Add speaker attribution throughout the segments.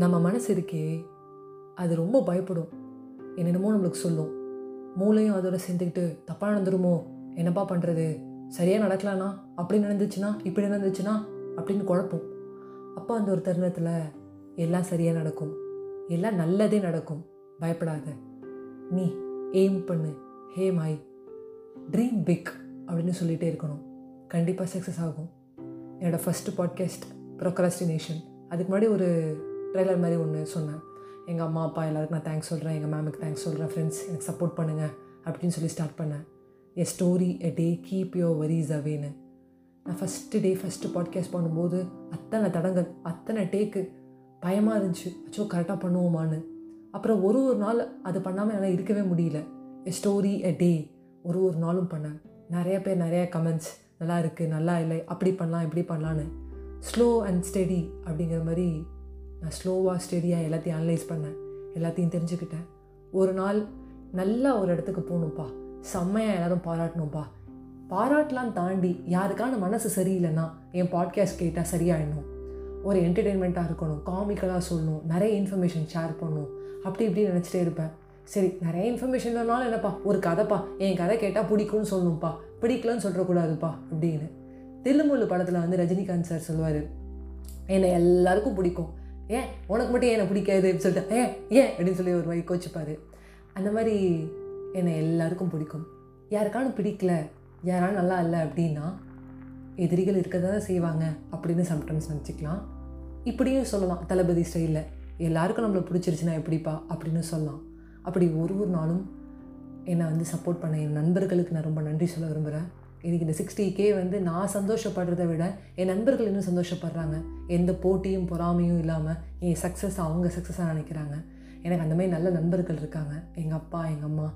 Speaker 1: நம்ம மனசு இருக்கே அது ரொம்ப பயப்படும். என்னென்னமோ நம்மளுக்கு சொல்லும். மூளையும் அதோட சேர்ந்துக்கிட்டு தப்பாக நடந்துருமோ என்னப்பா பண்ணுறது சரியாக நடக்கலானா அப்படி நடந்துச்சுன்னா இப்படி நடந்துச்சுன்னா அப்படின்னு குழப்பம். அப்போ அந்த ஒரு தருணத்தில் எல்லாம் சரியாக நடக்கும். எல்லாம் நல்லதே நடக்கும். பயப்படாத. நீ எய்ம் பண்ணு. ஹே மாய். ட்ரீம் பிக் அப்படின்னு சொல்லிகிட்டே இருக்கணும். கண்டிப்பாக சக்ஸஸ் ஆகும். என்னோடய ஃபஸ்ட்டு பாட்காஸ்ட் ப்ரொக்ராஸ்டினேஷன் அதுக்கு முன்னாடி ஒரு ட்ரெய்லர் மாதிரி ஒன்று சொன்னேன். எங்கள் அம்மா அப்பா எல்லாருக்கும் நான் தேங்க்ஸ் சொல்கிறேன் எங்கள் மேமுக்கு தேங்க்ஸ் சொல்கிறேன் ஃப்ரெண்ட்ஸ் எனக்கு சப்போர்ட் பண்ணுங்கள் அப்படின்னு சொல்லி ஸ்டார்ட் பண்ணேன். A story a day keep your worries அவேன்னு நான் ஃபஸ்ட்டு டே ஃபஸ்ட்டு பாட்காஸ்ட் பண்ணும்போது அத்தனை தடங்கள் அத்தனை டேக்கு பயமாக இருந்துச்சு. அச்சோ கரெக்டாக பண்ணுவோமான்னு. அப்புறம் ஒரு ஒரு நாள் அது பண்ணாமல் என்னால் இருக்கவே முடியல. எ ஸ்டோரி எ டே ஒரு ஒரு நாளும் பண்ணேன். நிறைய பேர் நிறைய கமெண்ட்ஸ் நல்லா இருக்குது நல்லா இல்லை அப்படி பண்ணலாம் இப்படி பண்ணலான்னு ஸ்லோ அண்ட் ஸ்டெடி அப்படிங்கிற மாதிரி நான் ஸ்லோவாக ஸ்டெடியாக எல்லாத்தையும் அனலைஸ் பண்ணேன். எல்லாத்தையும் தெரிஞ்சுக்கிட்டேன். ஒரு நாள் நல்லா ஒரு இடத்துக்கு போகணும்ப்பா செம்மையாக எல்லோரும் பாராட்டணும்ப்பா பாராட்டலாம் தாண்டி யாருக்கான மனசு சரியில்லைன்னா என் பாட்காஸ்ட் கேட்டால் சரியாயிடணும். ஒரு என்டர்டெயின்மெண்ட்டாக இருக்கணும் காமிக்கலாக சொல்லணும் நிறைய இன்ஃபர்மேஷன் ஷேர் பண்ணணும். அப்படி இப்படி நினச்சிட்டே இருப்பேன். சரி நிறைய இன்ஃபர்மேஷன் இல்லைனாலும் என்னப்பா? ஒரு கதைப்பா. என் கதை கேட்டால் பிடிக்கும்னு சொல்லணும்ப்பா பிடிக்கலன்னு சொல்கிறக்கூடாதுப்பா அப்படின்னு. தில்லுமுள்ளு படத்தில் வந்து ரஜினிகாந்த் சார் சொல்லுவார் என்னை எல்லாருக்கும் பிடிக்கும். ஏன் உனக்கு மட்டும் ஏன் என்னை பிடிக்காது? அப்படின்னு சொல்லிட்டு ஏன் ஏன்? அப்படின்னு சொல்லி ஒரு மாதிரி கோச்சிப்பார். அந்த மாதிரி என்னை எல்லாருக்கும் பிடிக்கும். யாருக்கானும் பிடிக்கல யாராலும் நல்லா இல்லை அப்படின்னா எதிரிகள் இருக்க தான் செய்வாங்க அப்படின்னு சம்டைம்ஸ் நினச்சிக்கலாம். இப்படியும் சொல்லலாம் தளபதி ஸ்டைலில் எல்லாருக்கும் நம்மளை பிடிச்சிருச்சுன்னா எப்படிப்பா? அப்படின்னு சொல்லலாம். அப்படி ஒரு ஒரு நாளும் என்னை வந்து சப்போர்ட் பண்ண என் நண்பர்களுக்கு நான் ரொம்ப நன்றி சொல்ல விரும்புகிறேன் இன்றைக்கி இந்த சிக்ஸ்டி கே வந்து நான் சந்தோஷப்படுறதை விட என் நண்பர்கள் இன்னும் சந்தோஷப்படுறாங்க. எந்த போட்டியும் பொறாமையும் இல்லாமல் என் சக்ஸஸ் அவங்க சக்ஸஸாக நினைக்கிறாங்க. எனக்கு அந்த மாதிரி நல்ல நண்பர்கள் இருக்காங்க. எங்கள் அப்பா எங்கள் அம்மா.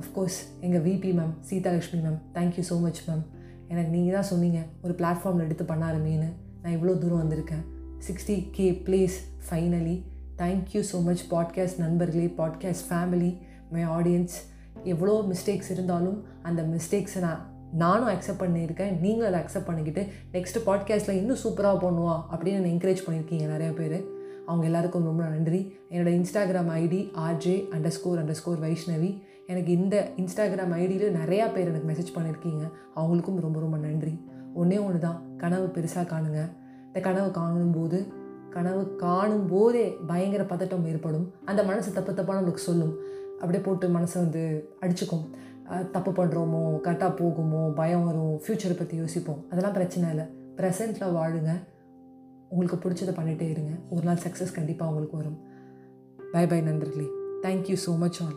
Speaker 1: அஃப்கோர்ஸ் எங்கள் VP ma'am Seethalakshmi ma'am thank you so much ma'am எனக்கு நீங்கள் தான் சொன்னீங்க ஒரு பிளாட்ஃபார்மில் எடுத்து பண்ணாருமேனு நான் இவ்வளோ தூரம் வந்திருக்கேன். Sixty K place finally thank you so much podcast நண்பர்களே பாட்காஸ்ட் ஃபேமிலி மை ஆடியன்ஸ் எவ்வளோ மிஸ்டேக்ஸ் இருந்தாலும் அந்த மிஸ்டேக்ஸை நான் நானும் அக்செப்ட் பண்ணியிருக்கேன். நீங்களும் அதை அக்செப்ட் பண்ணிக்கிட்டு நெக்ஸ்ட் பாட்காஸ்ட்டில் இன்னும் சூப்பராக பண்ணுவா அப்படின்னு என்னை என்கரேஜ் பண்ணியிருக்கீங்க நிறையா பேர். அவங்க எல்லாருக்கும் ரொம்ப நன்றி. என்னோடய Instagram ID RJ underscore underscore Vaishnavi. எனக்கு இந்த இன்ஸ்டாகிராம் ஐடியில் நிறையா பேர் எனக்கு மெசேஜ் பண்ணியிருக்கீங்க. அவங்களுக்கும் ரொம்ப ரொம்ப நன்றி. ஒன்றே ஒன்று தான் கனவு பெருசாக காணுங்க. இந்த கனவு காணும்போது கனவு காணும் போதே பயங்கர பதட்டம் ஏற்படும். அந்த மனசு தப்பு தப்பாக நம்மளுக்கு சொல்லும். அப்படியே போட்டு மனசை வந்து அடிச்சுக்கும். தப்பு பண்ணுறோமோ கரெக்டாக போகுமோ பயம் வரும் ஃப்யூச்சரை பற்றி யோசிப்போம். அதெல்லாம் பிரச்சனை இல்லை. ப்ரெசண்ட்டில் வாழுங்க. உங்களுக்கு பிடிச்சதை பண்ணிகிட்டே இருங்க. ஒரு நாள் சக்ஸஸ் கண்டிப்பாக உங்களுக்கு வரும். பை பை நண்பர்களே thank you so much all